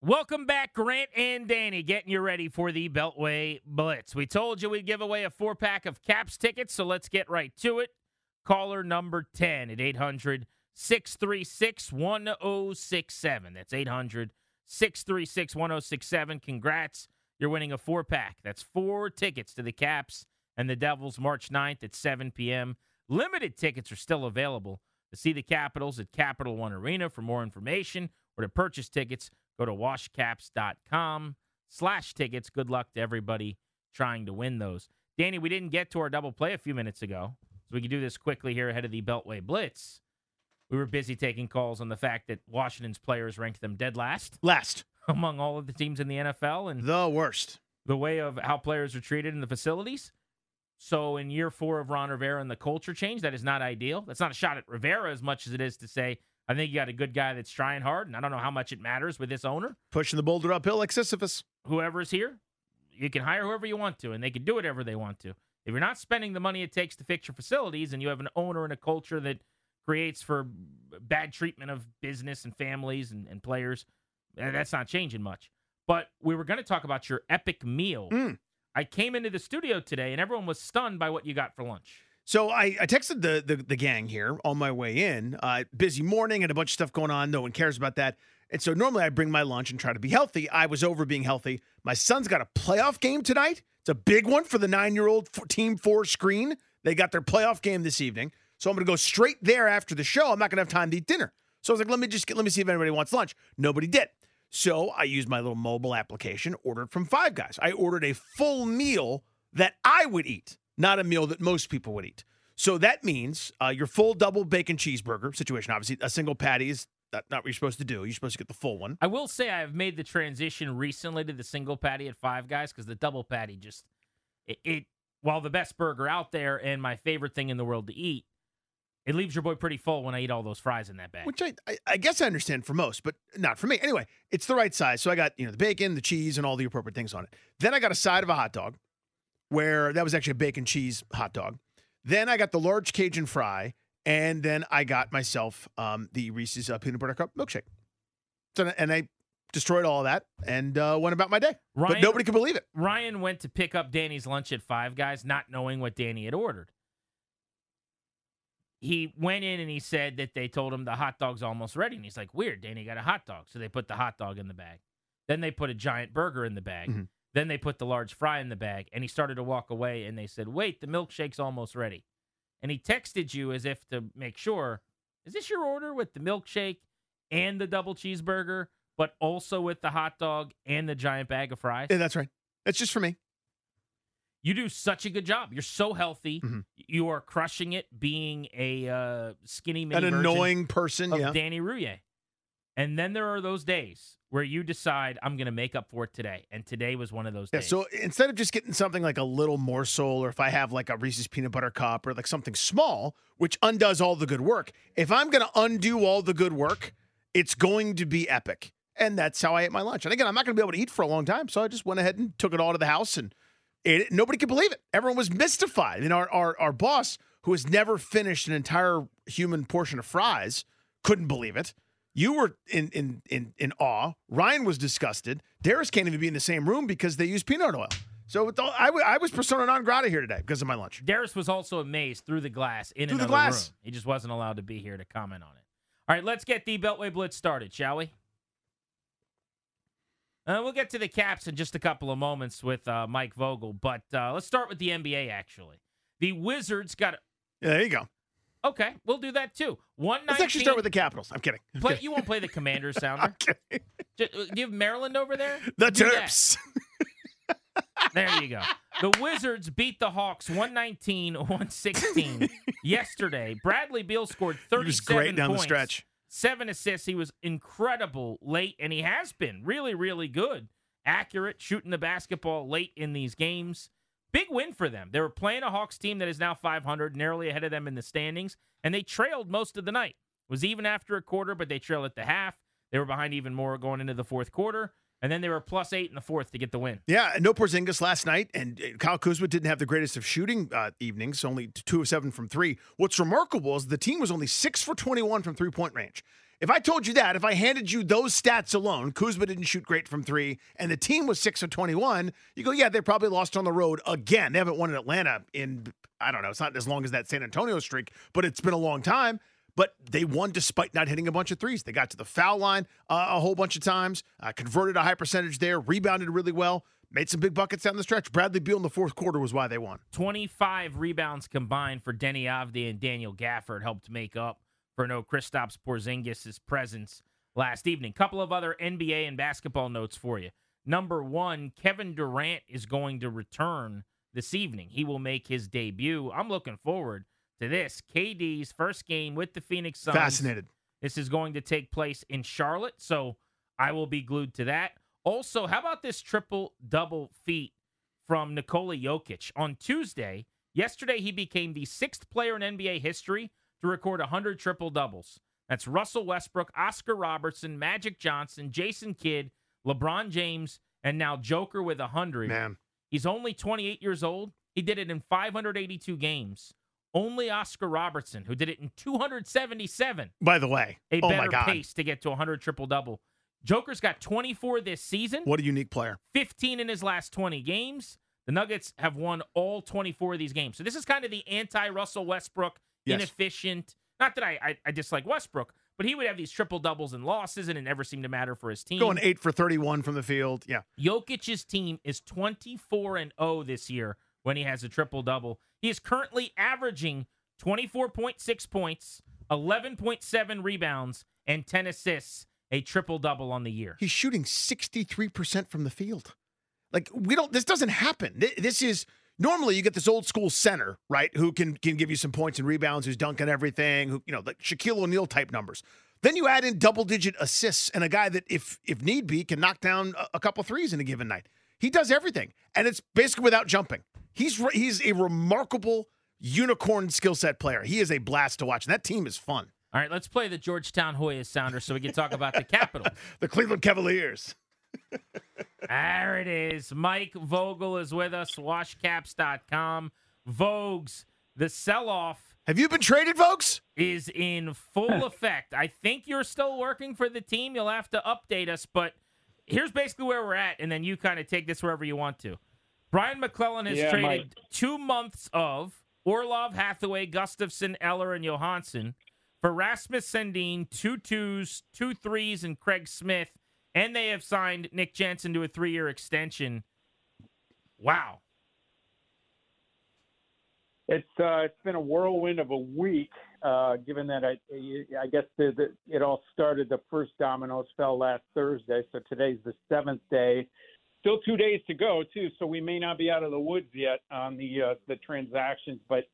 Welcome back, Grant and Danny, getting you ready for the Beltway Blitz. We told you we'd give away a four pack of Caps tickets, so let's get right to it. Caller number 10 at 800 636 1067. That's 800 636 1067. Congrats. You're winning a four pack. That's four tickets to the Caps and the Devils March 9th at 7 p.m. Limited tickets are still available to see the Capitals at Capital One Arena. For more information or to purchase tickets, go to washcaps.com slash tickets. Good luck to everybody trying to win those. Danny, we didn't get to our double play a few minutes ago, so we can do this quickly here ahead of the Beltway Blitz. We were busy taking calls on the fact that Washington's players ranked them dead last Last. among all of the teams in the NFL and The worst. the way of how players are treated in the facilities. So in year four of Ron Rivera and the culture change, that is not ideal. That's not a shot at Rivera as much as it is to say, I think you got a good guy that's trying hard, and I don't know how much it matters with this owner. Pushing the boulder uphill like Sisyphus. Whoever's here, you can hire whoever you want to, and they can do whatever they want to. If you're not spending the money it takes to fix your facilities, and you have an owner and a culture that creates for bad treatment of business and families and, and players, eh, that's not changing much. But we were going to talk about your epic meal. Mm. I came into the studio today, and everyone was stunned by what you got for lunch. So I, I texted the, the the gang here on my way in. Uh, busy morning and a bunch of stuff going on. No one cares about that. And so normally I bring my lunch and try to be healthy. I was over being healthy. My son's got a playoff game tonight. It's a big one for the nine year old team four screen. They got their playoff game this evening. So I'm going to go straight there after the show. I'm not going to have time to eat dinner. So I was like, let me just get, let me see if anybody wants lunch. Nobody did. So I used my little mobile application, ordered from Five Guys. I ordered a full meal that I would eat, not a meal that most people would eat. So that means uh, your full double bacon cheeseburger situation. Obviously, a single patty is not, what you're supposed to do. You're supposed to get the full one. I will say I've made the transition recently to the single patty at Five Guys because the double patty just it, it while the best burger out there and my favorite thing in the world to eat, it leaves your boy pretty full when I eat all those fries in that bag. Which I, I, I guess I understand for most, but not for me. Anyway, it's the right size. So I got, you know, the bacon, the cheese, and all the appropriate things on it. Then I got a side of a hot dog where that was actually a bacon cheese hot dog. Then I got the large Cajun fry, and then I got myself um, the Reese's uh, peanut butter cup milkshake. So, and I destroyed all of that and uh, went about my day. but nobody could believe it. Ryan went to pick up Danny's lunch at Five Guys, not knowing what Danny had ordered. He went in and he said that they told him the hot dog's almost ready. And he's like, Weird, Danny got a hot dog. So they put the hot dog in the bag. Then they put a giant burger in the bag. Mhm. Then they put the large fry in the bag. And he started to walk away and they said, Wait, the milkshake's almost ready. And he texted you as if to make sure, Is this your order with the milkshake and the double cheeseburger, but also with the hot dog and the giant bag of fries? Yeah, that's right. That's just for me. You do such a good job. You're so healthy. Mhm. You are crushing it being a uh, skinny An annoying person. of Yeah. Danny Rouhier. And then there are those days where you decide I'm going to make up for it today, and today was one of those Yeah, days. so instead of just getting something like a little morsel, or if I have like a Reese's peanut butter cup, or like something small, which undoes all the good work, if I'm going to undo all the good work, it's going to be epic. And that's how I ate my lunch. And again, I'm not going to be able to eat for a long time, so I just went ahead and took it all to the house and ate it. Nobody could believe it. Everyone was mystified. And our, our, our boss, who has never finished an entire human portion of fries, couldn't believe it. You were in in in in awe. Ryan was disgusted. Darius can't even be in the same room because they use peanut oil. So all- I, w- I was persona non grata here today because of my lunch. Darius was also amazed through the glass in Through the glass. room. He just wasn't allowed to be here to comment on it. All right, let's get the Beltway Blitz started, shall we? Uh, we'll get to the Caps in just a couple of moments with uh, Mike Vogel, but uh, let's start with the NBA. Actually, the Wizards got Yeah, there you go. Okay, we'll do that too. One Let's actually start with the Capitals. I'm kidding. I'm Play, kidding. you won't play the Commanders sounder. I'm kidding. Just, uh, give Maryland over there. The Do. Terps. There you go. The Wizards beat the Hawks 119 116 yesterday. Bradley Beal scored He was great down the stretch. Seven assists. He was incredible late, and he has been really, really good. Accurate, shooting the basketball late in these games. Big win for them. They were playing a Hawks team that is now 500, narrowly ahead of them in the standings, and they trailed most of the night. It was even after a quarter, but they trailed at the half. They were behind even more going into the fourth quarter, and then they were plus eight in the fourth to get the win. Yeah, no Porzingis last night, and uh, Kyle Kuzma didn't have the greatest of shooting uh, evenings, only two of seven from three. What's remarkable is the team was only six for 21 from three point range. If I told you that, if I handed you those stats alone, Kuzma didn't shoot great from three, and the team was six for 21, you go, yeah, they probably lost on the road again. They haven't won in Atlanta in, I don't know, it's not as long as that San Antonio streak, but it's been a long time. But they won despite not hitting a bunch of threes. They got to the foul line uh, a whole bunch of times, uh, converted a high percentage there, rebounded really well, made some big buckets down the stretch. Bradley Beal in the fourth quarter was why they won. 25 rebounds combined for Deni Avdija and Daniel Gafford helped make up for no Kristaps Porzingis' presence last evening. Couple of other NBA and basketball notes for you. Number one, Kevin Durant is going to return this evening. He will make his debut. I'm looking forward to this. KD's first game with the Phoenix Suns. Fascinated. This is going to take place in Charlotte, so I will be glued to that. Also, how about this triple double feat from Nikola Jokic on Tuesday? Yesterday, he became the sixth player in NBA history to record 100 triple doubles. That's Russell Westbrook, Oscar Robertson, Magic Johnson, Jason Kidd, LeBron James, and now Joker with 100. Man. He's only 28 years old. He did it in 582 games. Only Oscar Robertson, who did it in 277 By the way, a oh better my God. pace to get to 100 triple double. Joker's got 24 this season, What a unique player. 15 in his last 20 games. The Nuggets have won all 24 of these games. So this is kind of the anti Russell Westbrook, Yes. inefficient. Not that I, I, I dislike Westbrook, but he would have these triple doubles and losses, and it never seemed to matter for his team. Going eight for 31 from the field. Yeah. Jokic's team is 24 and 0 this year when he has a triple double. He is currently averaging 24.6 points, 11.7 rebounds, and 10 assists, a triple double on the year. He's shooting 63% from the field. Like, we don't, this doesn't happen. This is normally you get this old school center, right, who can can give you some points and rebounds, who's dunking everything, who, you know, like Shaquille O'Neal type numbers. Then you add in double digit assists and a guy that, if if need be, can knock down a, a couple threes in a given night. He does everything, and it's basically without jumping. He's re- he's a remarkable unicorn skill set player. He is a blast to watch, and that team is fun. All right, let's play the Georgetown Hoyas sounder so we can talk about the Capitals. The Cleveland Cavaliers. There it is. Mike Vogel is with us, washcaps.com. Vogues, the sell off Have you been traded, folks? is in full effect. I think you're still working for the team. You'll have to update us, but here's basically where we're at, and then you kind of take this wherever you want to. Brian MacLellan has Yeah, traded Mike. two months of Orlov, Hathaway, Gustafsson, Eller, and Johansson for Rasmus Sandin, two twos, two threes, and Craig Smith, and they have signed Nick Jensen to a three-year extension. Wow. It's uh, it's been a whirlwind of a week. Uh, given that I I guess the, the, it all started. The first dominoes fell last Thursday, so today's the seventh day. Still two days to go too, so we may not be out of the woods yet on the uh, the transactions. But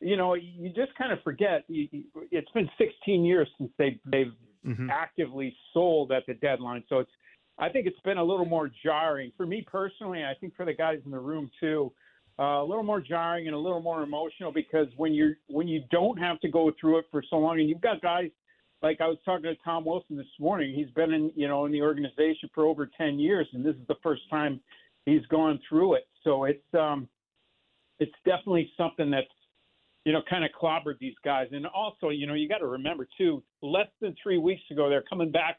you know, you just kind of forget. You, you- it's been 16 years since they they've Mhm. actively sold at the deadline, so it's. I think it's been a little more jarring for me personally. I think for the guys in the room too uh, a little more jarring and a little more emotional because when you're when you don't have to go through it for so long, and you've got guys like I was talking to Tom Wilson this morning. He's been in you know in the organization for over ten years, and this is the first time he's gone through it. So it's um, it's definitely something that's you know kind of clobbered these guys. And also, you know, you got to remember too, less than three weeks ago, they're coming back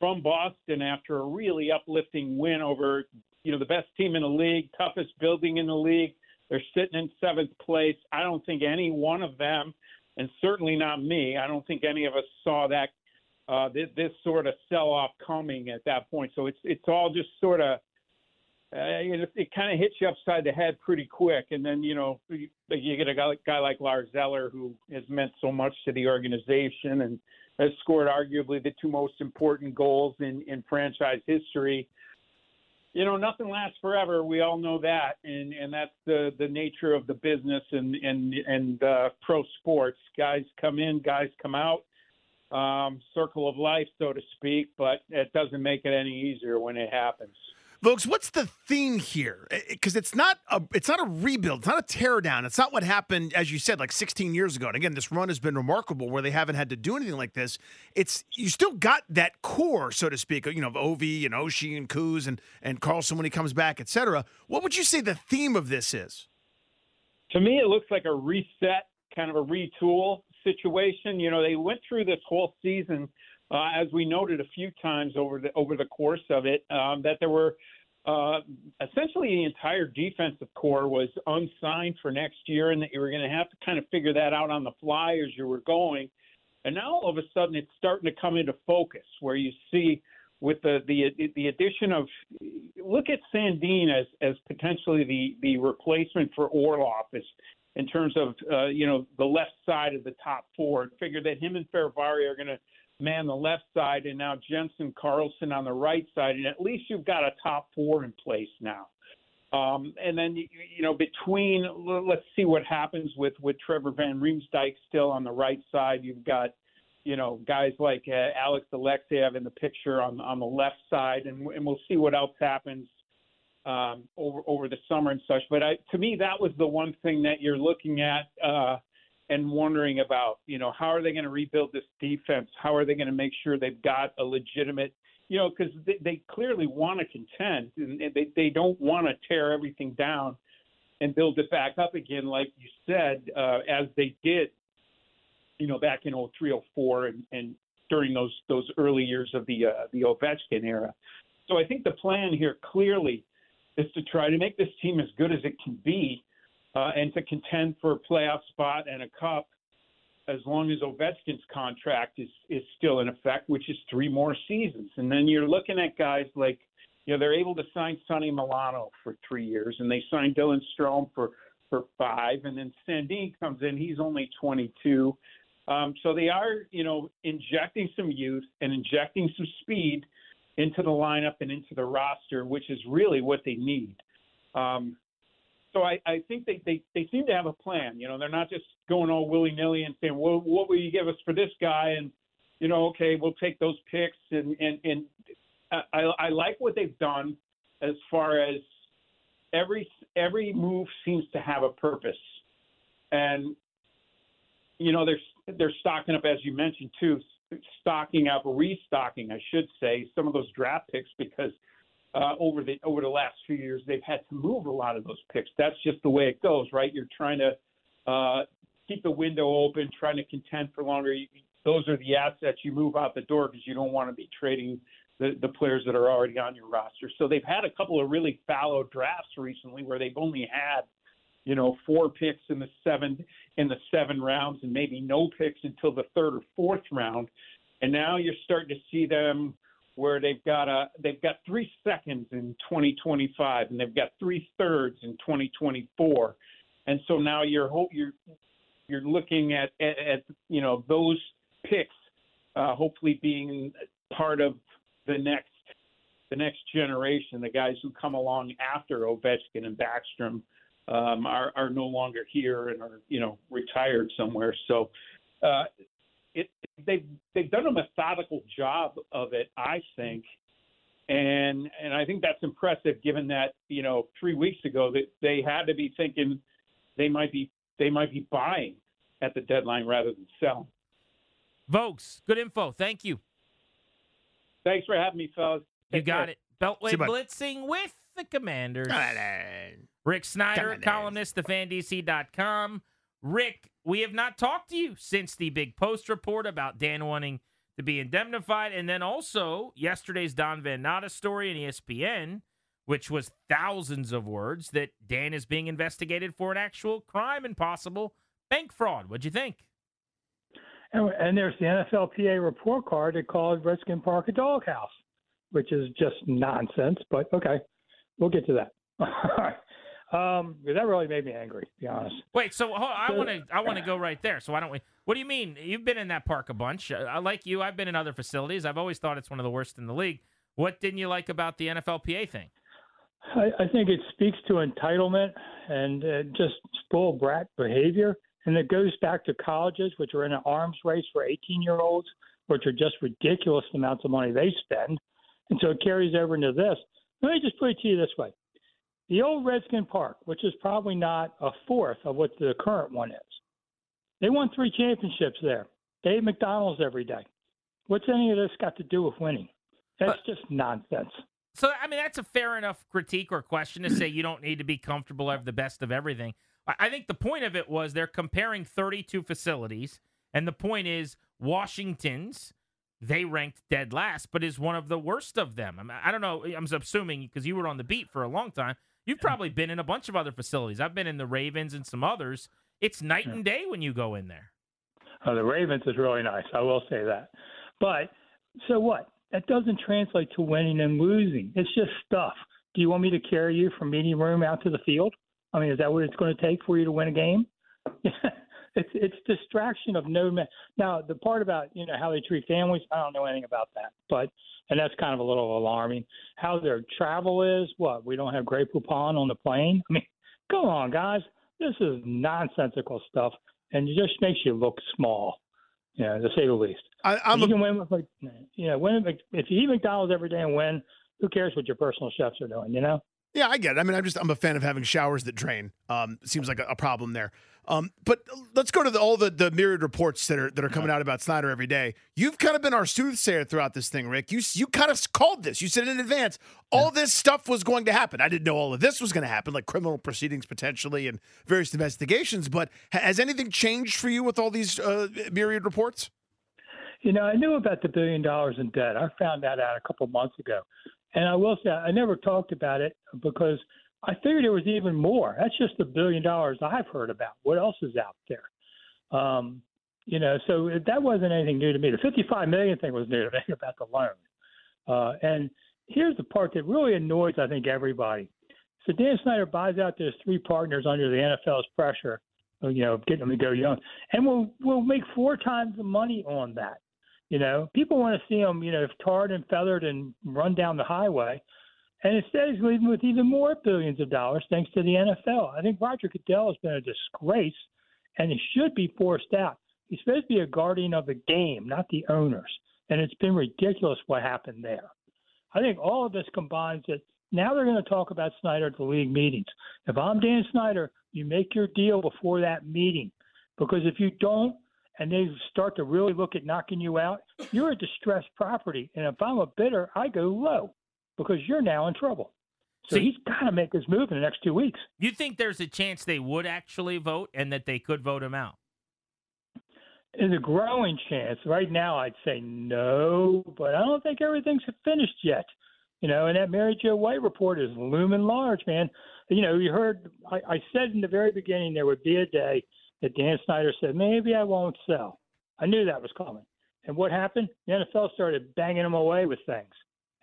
from Boston after a really uplifting win over you know the best team in the league, toughest building in the league. They're sitting in seventh place. I don't think any one of them, and certainly not me. I don't think any of us saw that uh, this, this sort of sell-off coming at that point. So it's it's all just sort of uh, it, it kind of hits you upside the head pretty quick. And then, you know, you, you get a guy, guy like Lars Eller who has meant so much to the organization and has scored arguably the two most important goals in, in franchise history. You know, nothing lasts forever. We all know that, and and that's the the nature of the business and and and uh, pro sports. Guys come in, guys come out. Um, circle of life, so to speak, but it doesn't make it any easier when it happens. Folks, what's the theme here? Eh, eh, because it's not a it's not a rebuild, it's not a tear down. It's not what happened, as you said, like 16 years ago. And again, this run has been remarkable where they haven't had to do anything like this. It's you still got that core, so to speak, you know, of Ovi and Oshie and Kuz and and Carlson when he comes back, etc. What would you say the theme of this is? To me, it looks like a reset, kind of a retool situation. You know, they went through this whole season. Uh, as we noted a few times over the over the course of it, um, that there were uh, essentially the entire defensive core was unsigned for next year, and that you were going to have to kind of figure that out on the fly as you were going. And now all of a sudden, it's starting to come into focus, where you see with the the the addition of look at Sandin as as potentially the the replacement for Orlov as in terms of uh, you know the left side of the top four. and Figure that him and Fehervary are going to man the left side, and now Jensen Carlson on the right side, and at least you've got a top four in place now. Um, and then you know between let's see what happens with with Trevor Van Riemsdyk still on the right side. You've got you know guys like uh, Alex Alexeyev in the picture on on the left side, and, and we'll see what else happens um, over over the summer and such. But I, to me, that was the one thing that you're looking at. Uh, and wondering about, you know, how are they going to rebuild this defense? How are they going to make sure they've got a legitimate, you know, because they, they clearly want to contend and they, they don't want to tear everything down and build it back up again, like you said, uh, as they did, you know, back in 03, 04 and, and during those those early years of the uh, the Ovechkin era. So I think the plan here clearly is to try to make this team as good as it can be uh, and to contend for a playoff spot and a cup as long as Ovechkin's contract is is still in effect, which is three more seasons. And then you're looking at guys like, you know, they're able to sign Sonny Milano for three years, and they signed Dylan Strome for for five, and then Sandin comes in, he's only 22. Um, so they are, you know, injecting some youth and injecting some speed into the lineup and into the roster, which is really what they need. Um, so I, I think they, they, they seem to have a plan. You know, they're not just going all willy nilly and saying, well, what will you give us for this guy? And, you know, okay, we'll take those picks. And, and, and I, I like what they've done as far as every, every move seems to have a purpose. And, you know, they're, they're stocking up, as you mentioned, too, stocking up, restocking, I should say, some of those draft picks because – uh, over the over the last few years, they've had to move a lot of those picks. That's just the way it goes, right? You're trying to uh, keep the window open, trying to contend for longer. You, those are the assets you move out the door because you don't want to be trading the, the players that are already on your roster. So they've had a couple of really fallow drafts recently where they've only had, you know, four picks in the seven in the seven rounds and maybe no picks until the third or fourth round. And now you're starting to see them where they've got a they've got three seconds in 2025 and they've got three thirds in 2024, and so now you're you're you're looking at, at, at you know those picks uh, hopefully being part of the next the next generation, the guys who come along after Ovechkin and Backstrom um, are are no longer here and are you know retired somewhere. So uh, it they've they've done a methodical job of it, I think, and and I think that's impressive given that you know three weeks ago that they had to be thinking they might be they might be buying at the deadline rather than selling. Vogues, good info. Thank you. Thanks for having me, fellas. Take you got care. it. Beltway See, blitzing with the Commanders. Rick Snider, columnist, thefandc.com. Rick, we have not talked to you since the big post report about Dan wanting to be indemnified. And then also yesterday's Don Van Natta story in ESPN, which was thousands of words that Dan is being investigated for an actual crime and possible bank fraud. What'd you think? And, and there's the NFLPA report card that called Redskin Park a doghouse, which is just nonsense, but okay. we'll get to that. um, that really made me angry, to be honest. Wait, so hold I want to I want to go right there. So why don't we? What do you mean? You've been in that park a bunch. Uh, I like you. I've been in other facilities. I've always thought it's one of the worst in the league. What didn't you like about the NFLPA thing? I, I think it speaks to entitlement and uh, just spoiled brat behavior. And it goes back to colleges, which are in an arms race for 18 year olds, which are just ridiculous amounts of money they spend. And so it carries over into this. Let me just put it to you this way the old Redskin Park, which is probably not a fourth of what the current one is, they won three championships there. They ate McDonald's every day. What's any of this got to do with winning? That's just nonsense. So I mean, that's a fair enough critique or question to say you don't need to be comfortable have the best of everything. I I think the point of it was they're comparing 32 facilities, and the point is Washington's they ranked dead last, but is one of the worst of them. I, mean, I don't know. I'm assuming because you were on the beat for a long time, you've probably been in a bunch of other facilities. I've been in the Ravens and some others. It's night and day when you go in there. Uh, the Ravens is really nice. I will say that. But so what? That doesn't translate to winning and losing. It's just stuff. Do you want me to carry you from meeting room out to the field? I mean, is that what it's going to take for you to win a game? it's it's distraction of no man. Now the part about you know how they treat families, I don't know anything about that, but and that's kind of a little alarming. How their travel is, what we don't have Grey Poupon on the plane. I mean, come on, guys, this is nonsensical stuff, and it just makes you look small, you know, to say the least. I, I'm you a, can win with like, you know, win if you eat McDonald's every day and win. Who cares what your personal chefs are doing? You know. Yeah, I get it. I mean, I'm just I'm a fan of having showers that drain. Um, seems like a, a problem there. Um, but let's go to the, all the, the myriad reports that are that are coming out about Snyder every day. You've kind of been our soothsayer throughout this thing, Rick. You you kind of called this. You said in advance all this stuff was going to happen. I didn't know all of this was going to happen, like criminal proceedings potentially and various investigations. But has anything changed for you with all these uh, myriad reports? You know, I knew about the billion dollars in debt. I found that out a couple months ago. And I will say, I never talked about it because I figured there was even more. That's just the billion dollars I've heard about. What else is out there? Um, you know, so that wasn't anything new to me. The 55 million thing was new to me about the loan. Uh, and here's the part that really annoys, I think, everybody. So Dan Snyder buys out those three partners under the NFL's pressure, you know, getting them to go young, and we'll we'll make four times the money on that. You know, people want to see him, you know, tarred and feathered and run down the highway. And instead, he's leaving with even more billions of dollars thanks to the NFL. I think Roger Goodell has been a disgrace, and he should be forced out. He's supposed to be a guardian of the game, not the owners. And it's been ridiculous what happened there. I think all of this combines that now they're going to talk about Snyder at the league meetings. If I'm Dan Snyder, you make your deal before that meeting. Because if you don't, and they start to really look at knocking you out, you're a distressed property. And if I'm a bidder, I go low because you're now in trouble. So he's got to make his move in the next two weeks. You think there's a chance they would actually vote and that they could vote him out? There's a growing chance. Right now, I'd say no, but I don't think everything's finished yet. You know, and that Mary Jo White report is looming large, man. You know, you heard I, I said in the very beginning there would be a day that Dan Snyder said maybe I won't sell. I knew that was coming. And what happened? The NFL started banging him away with things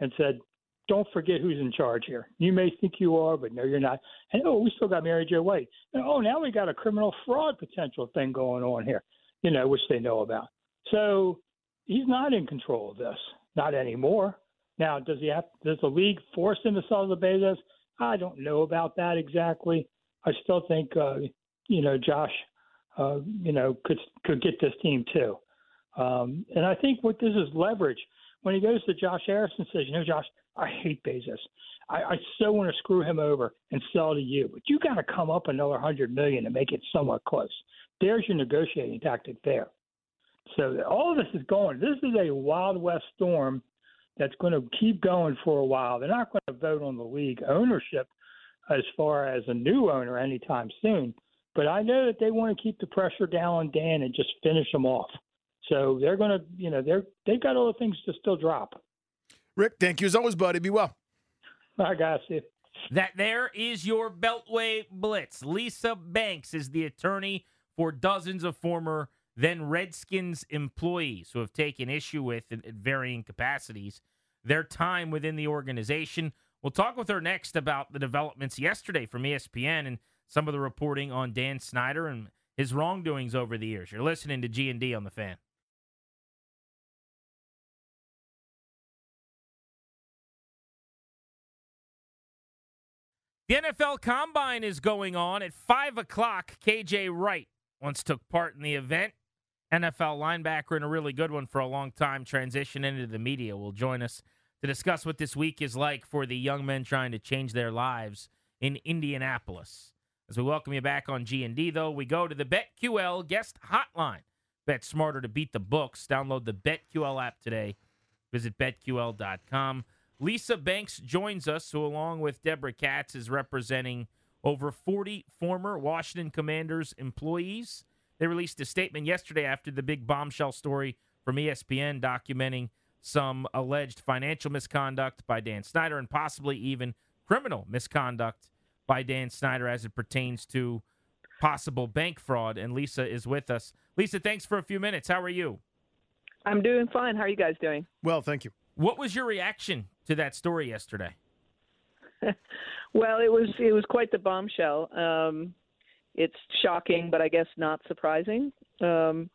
and said, "Don't forget who's in charge here. You may think you are, but no, you're not." And oh, we still got Mary Jo White. And, oh, now we got a criminal fraud potential thing going on here you know, which they know about. So he's not in control of this, not anymore. Now, does he have? Does the league force him to sell the Bezos? I don't know about that exactly. I still think, uh, you know, Josh, uh, you know, could could get this team too. Um, and I think what this is leverage. When he goes to Josh Harrison, says, you know, Josh, I hate Bezos. I, I so want to screw him over and sell to you, but you got to come up another hundred million to make it somewhat close. There's your negotiating tactic there. So all of this is going. This is a wild west storm that's going to keep going for a while. They're not going to vote on the league ownership as far as a new owner anytime soon. But I know that they want to keep the pressure down on Dan and just finish him off. So they're going to, you know, they're they've got other things to still drop. Rick, thank you as always, buddy. Be well. All right, guys. See you. That there is your Beltway Blitz. Lisa Banks is the attorney for dozens of former then Redskins employees who have taken issue with, in, in varying capacities, their time within the organization. We'll talk with her next about the developments yesterday from ESPN and some of the reporting on Dan Snyder and his wrongdoings over the years. You're listening to G&D on the fan. The NFL Combine is going on at 5 o'clock. KJ Wright once took part in the event. NFL linebacker and a really good one for a long time, transition into the media, will join us to discuss what this week is like for the young men trying to change their lives in Indianapolis. As we welcome you back on G&D, though, we go to the BetQL guest hotline. Bet smarter to beat the books. Download the BetQL app today. Visit betql.com. Lisa Banks joins us, who, along with Debra Katz, is representing over 40 former Washington Commanders employees. They released a statement yesterday after the big bombshell story from ESPN documenting some alleged financial misconduct by Dan Snyder and possibly even criminal misconduct by Dan Snyder as it pertains to possible bank fraud. And Lisa is with us. Lisa, thanks for a few minutes. How are you? I'm doing fine. How are you guys doing? Well, thank you. What was your reaction to that story yesterday? well, it was it was quite the bombshell. Um, it's shocking, but I guess not surprising. Um,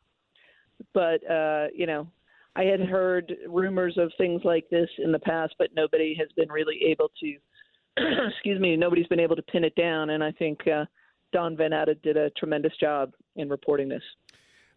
but uh, you know, I had heard rumors of things like this in the past, but nobody has been really able to. excuse me, nobody's been able to pin it down, and I think uh, Don Van Natta did a tremendous job in reporting this.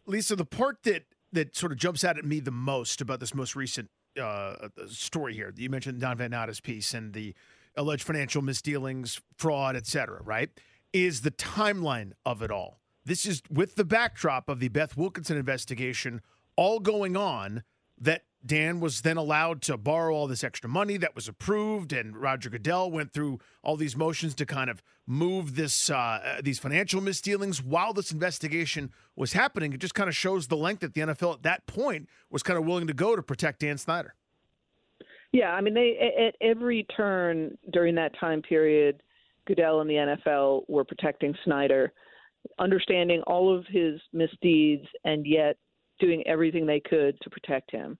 Lisa, the part that that sort of jumps out at me the most about this most recent uh, story here. You mentioned Don Van Natta's piece and the alleged financial misdealings, fraud, et cetera, right? Is the timeline of it all. This is with the backdrop of the Beth Wilkinson investigation all going on that Dan was then allowed to borrow all this extra money that was approved, and Roger Goodell went through all these motions to kind of move this uh, uh these financial misdealings while this investigation was happening. It just kind of shows the length that the NFL at that point was kind of willing to go to protect Dan Snyder. Yeah, I mean, they at every turn during that time period, Goodell and the NFL were protecting Snyder, understanding all of his misdeeds, and yet doing everything they could to protect him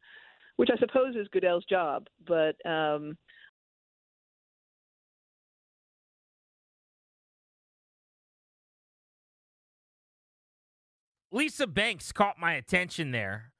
which I suppose is Goodell's job. But um, Lisa Banks caught my attention there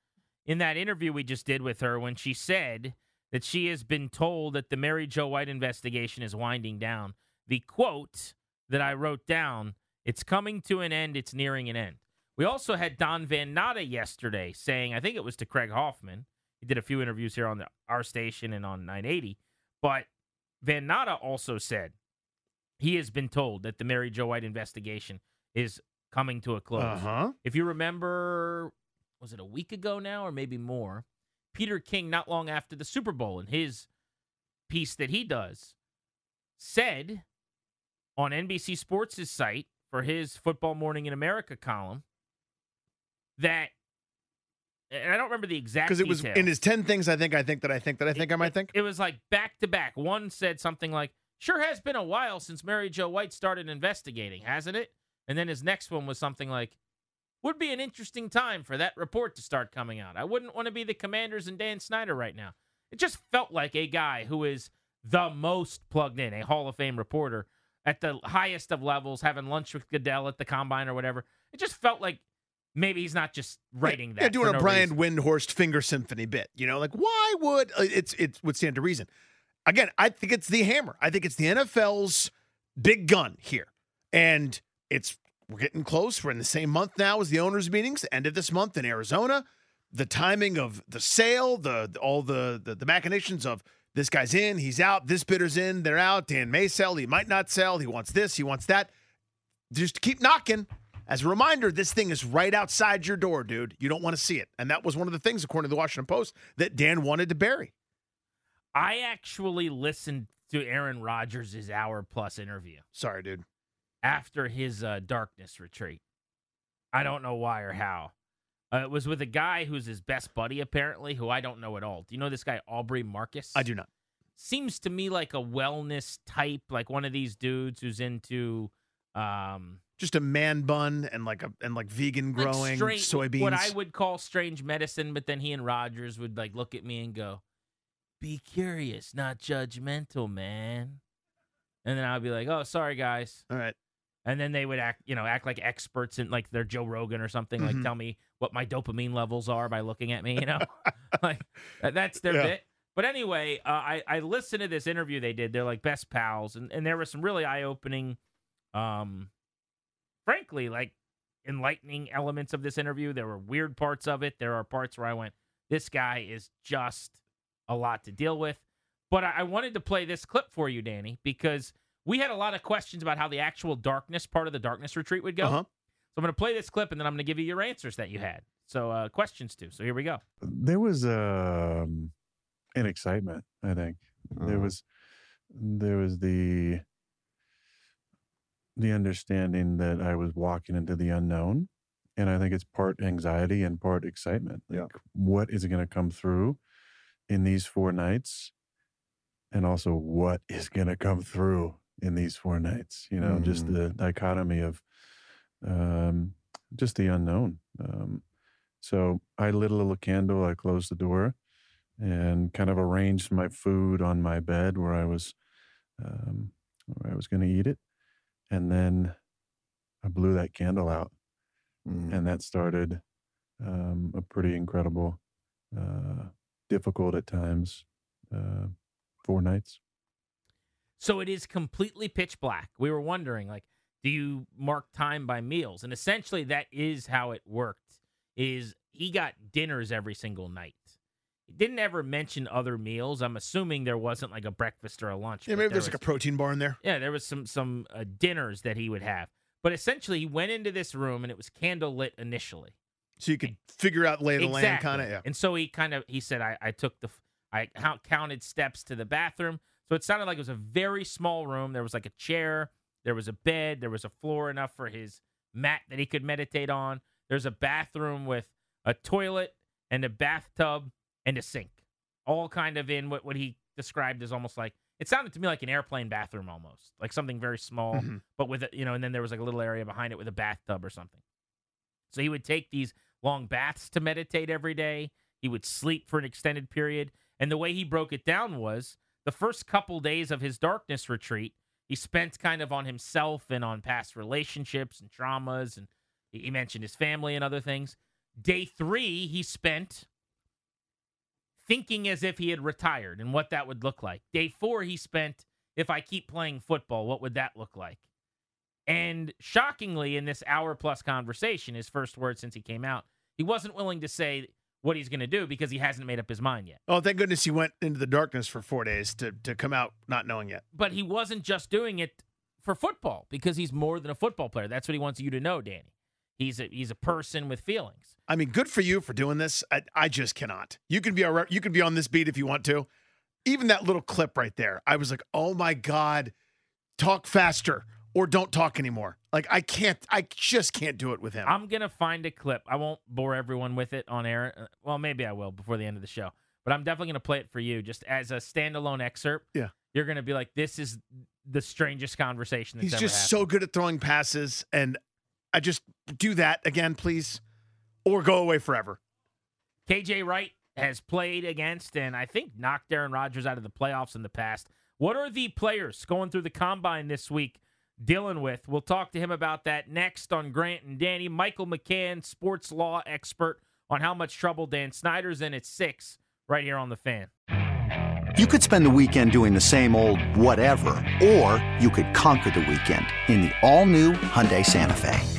in that interview we just did with her when she said that she has been told that the Mary Jo White investigation is winding down. The quote that I wrote down, it's coming to an end, it's nearing an end. We also had Don Van Natta yesterday saying, I think it was to Craig Hoffman, he did a few interviews here on the, our station and on 980. But Van Natta also said he has been told that the Mary Jo White investigation is coming to a close. Uh-huh. If you remember, was it a week ago now or maybe more? Peter King, not long after the Super Bowl, in his piece that he does, said on NBC Sports' site for his Football Morning in America column that and I don't remember the exact because it was in his ten things. I think I think that I think that I think it, I might think it was like back to back. One said something like, "Sure has been a while since Mary Jo White started investigating, hasn't it?" And then his next one was something like, "Would be an interesting time for that report to start coming out. I wouldn't want to be the Commanders and Dan Snyder right now." It just felt like a guy who is the most plugged in, a Hall of Fame reporter at the highest of levels, having lunch with Goodell at the combine or whatever. It just felt like maybe he's not just writing that. Yeah, doing a no Brian reason. Windhorst finger symphony bit. You know, like why would uh, it's it would stand to reason. Again, I think it's the hammer. I think it's the NFL's big gun here, and it's we're getting close. We're in the same month now as the owners' meetings. End of this month in Arizona. The timing of the sale, the, the all the, the the machinations of this guy's in, he's out, this bidder's in, they're out. Dan may sell, he might not sell. He wants this, he wants that. Just keep knocking. As a reminder, this thing is right outside your door, dude. You don't want to see it. And that was one of the things, according to the Washington Post, that Dan wanted to bury. I actually listened to Aaron Rodgers' hour plus interview. Sorry, dude. After his uh, darkness retreat. I don't know why or how. Uh, it was with a guy who's his best buddy, apparently, who I don't know at all. Do you know this guy, Aubrey Marcus? I do not. Seems to me like a wellness type, like one of these dudes who's into um, just a man bun and like a and like vegan growing strange, soybeans. What I would call strange medicine, but then he and Rodgers would like look at me and go, be curious, not judgmental, man. And then I'd be like, oh, sorry, guys. All right. And then they would act, you know, act like experts in like they're Joe Rogan or something. Like Mhm. tell me what my dopamine levels are by looking at me. You know, like that's their Yeah. bit. But anyway, uh, I I listened to this interview they did. They're like best pals, and and there was some really eye opening, um, frankly, like enlightening elements of this interview. There were weird parts of it. There are parts where I went, this guy is just a lot to deal with. But I, I wanted to play this clip for you, Danny, because we had a lot of questions about how the actual darkness part of the darkness retreat would go. Uh-huh. So I'm going to play this clip and then I'm going to give you your answers that you had. So uh, questions too. So here we go. there was um an excitement i think there Uh-huh. was there was the the understanding that i was walking into the unknown and i think it's part anxiety and part excitement like Yeah. what is going to come through in these four nights and also what is going to come through in these four nights you know just Mhm. the dichotomy of um just the unknown um so I lit a little candle, I closed the door and kind of arranged my food on my bed where I was um, where I was going to eat it. And then I blew that candle out Mm. and that started um, a pretty incredible uh, difficult at times uh, four nights. So it is completely pitch black. We were wondering, like, do you mark time by meals? And essentially, that is how it worked. Is he got dinners every single night? He didn't ever mention other meals. I'm assuming there wasn't like a breakfast or a lunch. Yeah, maybe there there's like a protein bar in there. yeah, there was some some uh, dinners that he would have. But essentially, he went into this room and it was candle lit initially. So you could figure out lay of the land kind of. Yeah. And so he kind of he said, I, I took the I counted steps to the bathroom. So it sounded like it was a very small room. There was like a chair, there was a bed, there was a floor enough for his mat that he could meditate on. There's a bathroom with a toilet and a bathtub and a sink, all kind of in what what he described as almost like it sounded to me like an airplane bathroom almost, like something very small Mhm. but with a, you know, and then there was like a little area behind it with a bathtub or something. So he would take these long baths to meditate every day. He would sleep for an extended period, and the way he broke it down was the first couple days of his darkness retreat, he spent kind of on himself and on past relationships and traumas, and he mentioned his family and other things. Day three, he spent thinking as if he had retired and what that would look like. Day four, he spent, if I keep playing football, what would that look like? And shockingly, in this hour plus conversation, his first word since he came out, he wasn't willing to say what he's going to do because he hasn't made up his mind yet. Oh, thank goodness he went into the darkness for four days to to come out not knowing yet. But he wasn't just doing it for football because he's more than a football player. That's what he wants you to know, Danny. He's a he's a person with feelings. I mean, good for you for doing this. I, I just cannot. You can be a, you can be on this beat if you want to. Even that little clip right there, I was like, oh my god, talk faster or don't talk anymore. Like I can't. I just can't do it with him. I'm gonna find a clip. I won't bore everyone with it on air. Uh, Well, maybe I will before the end of the show. But I'm definitely gonna play it for you, just as a standalone excerpt. Yeah. you're gonna be like, "This is the strangest conversation." That's He's just happened. so good at throwing passes, and I just do that again, please, or go away forever. KJ Wright has played against and I think knocked Aaron Rodgers out of the playoffs in the past. What are the players going through the combine this week dealing with? We'll talk to him about that next on Grant and Danny. Michael McCann, sports law expert on how much trouble Dan Snyder's in at six, right here on the fan. You could spend the weekend doing the same old whatever, or you could conquer the weekend in the all-new Hyundai Santa Fe.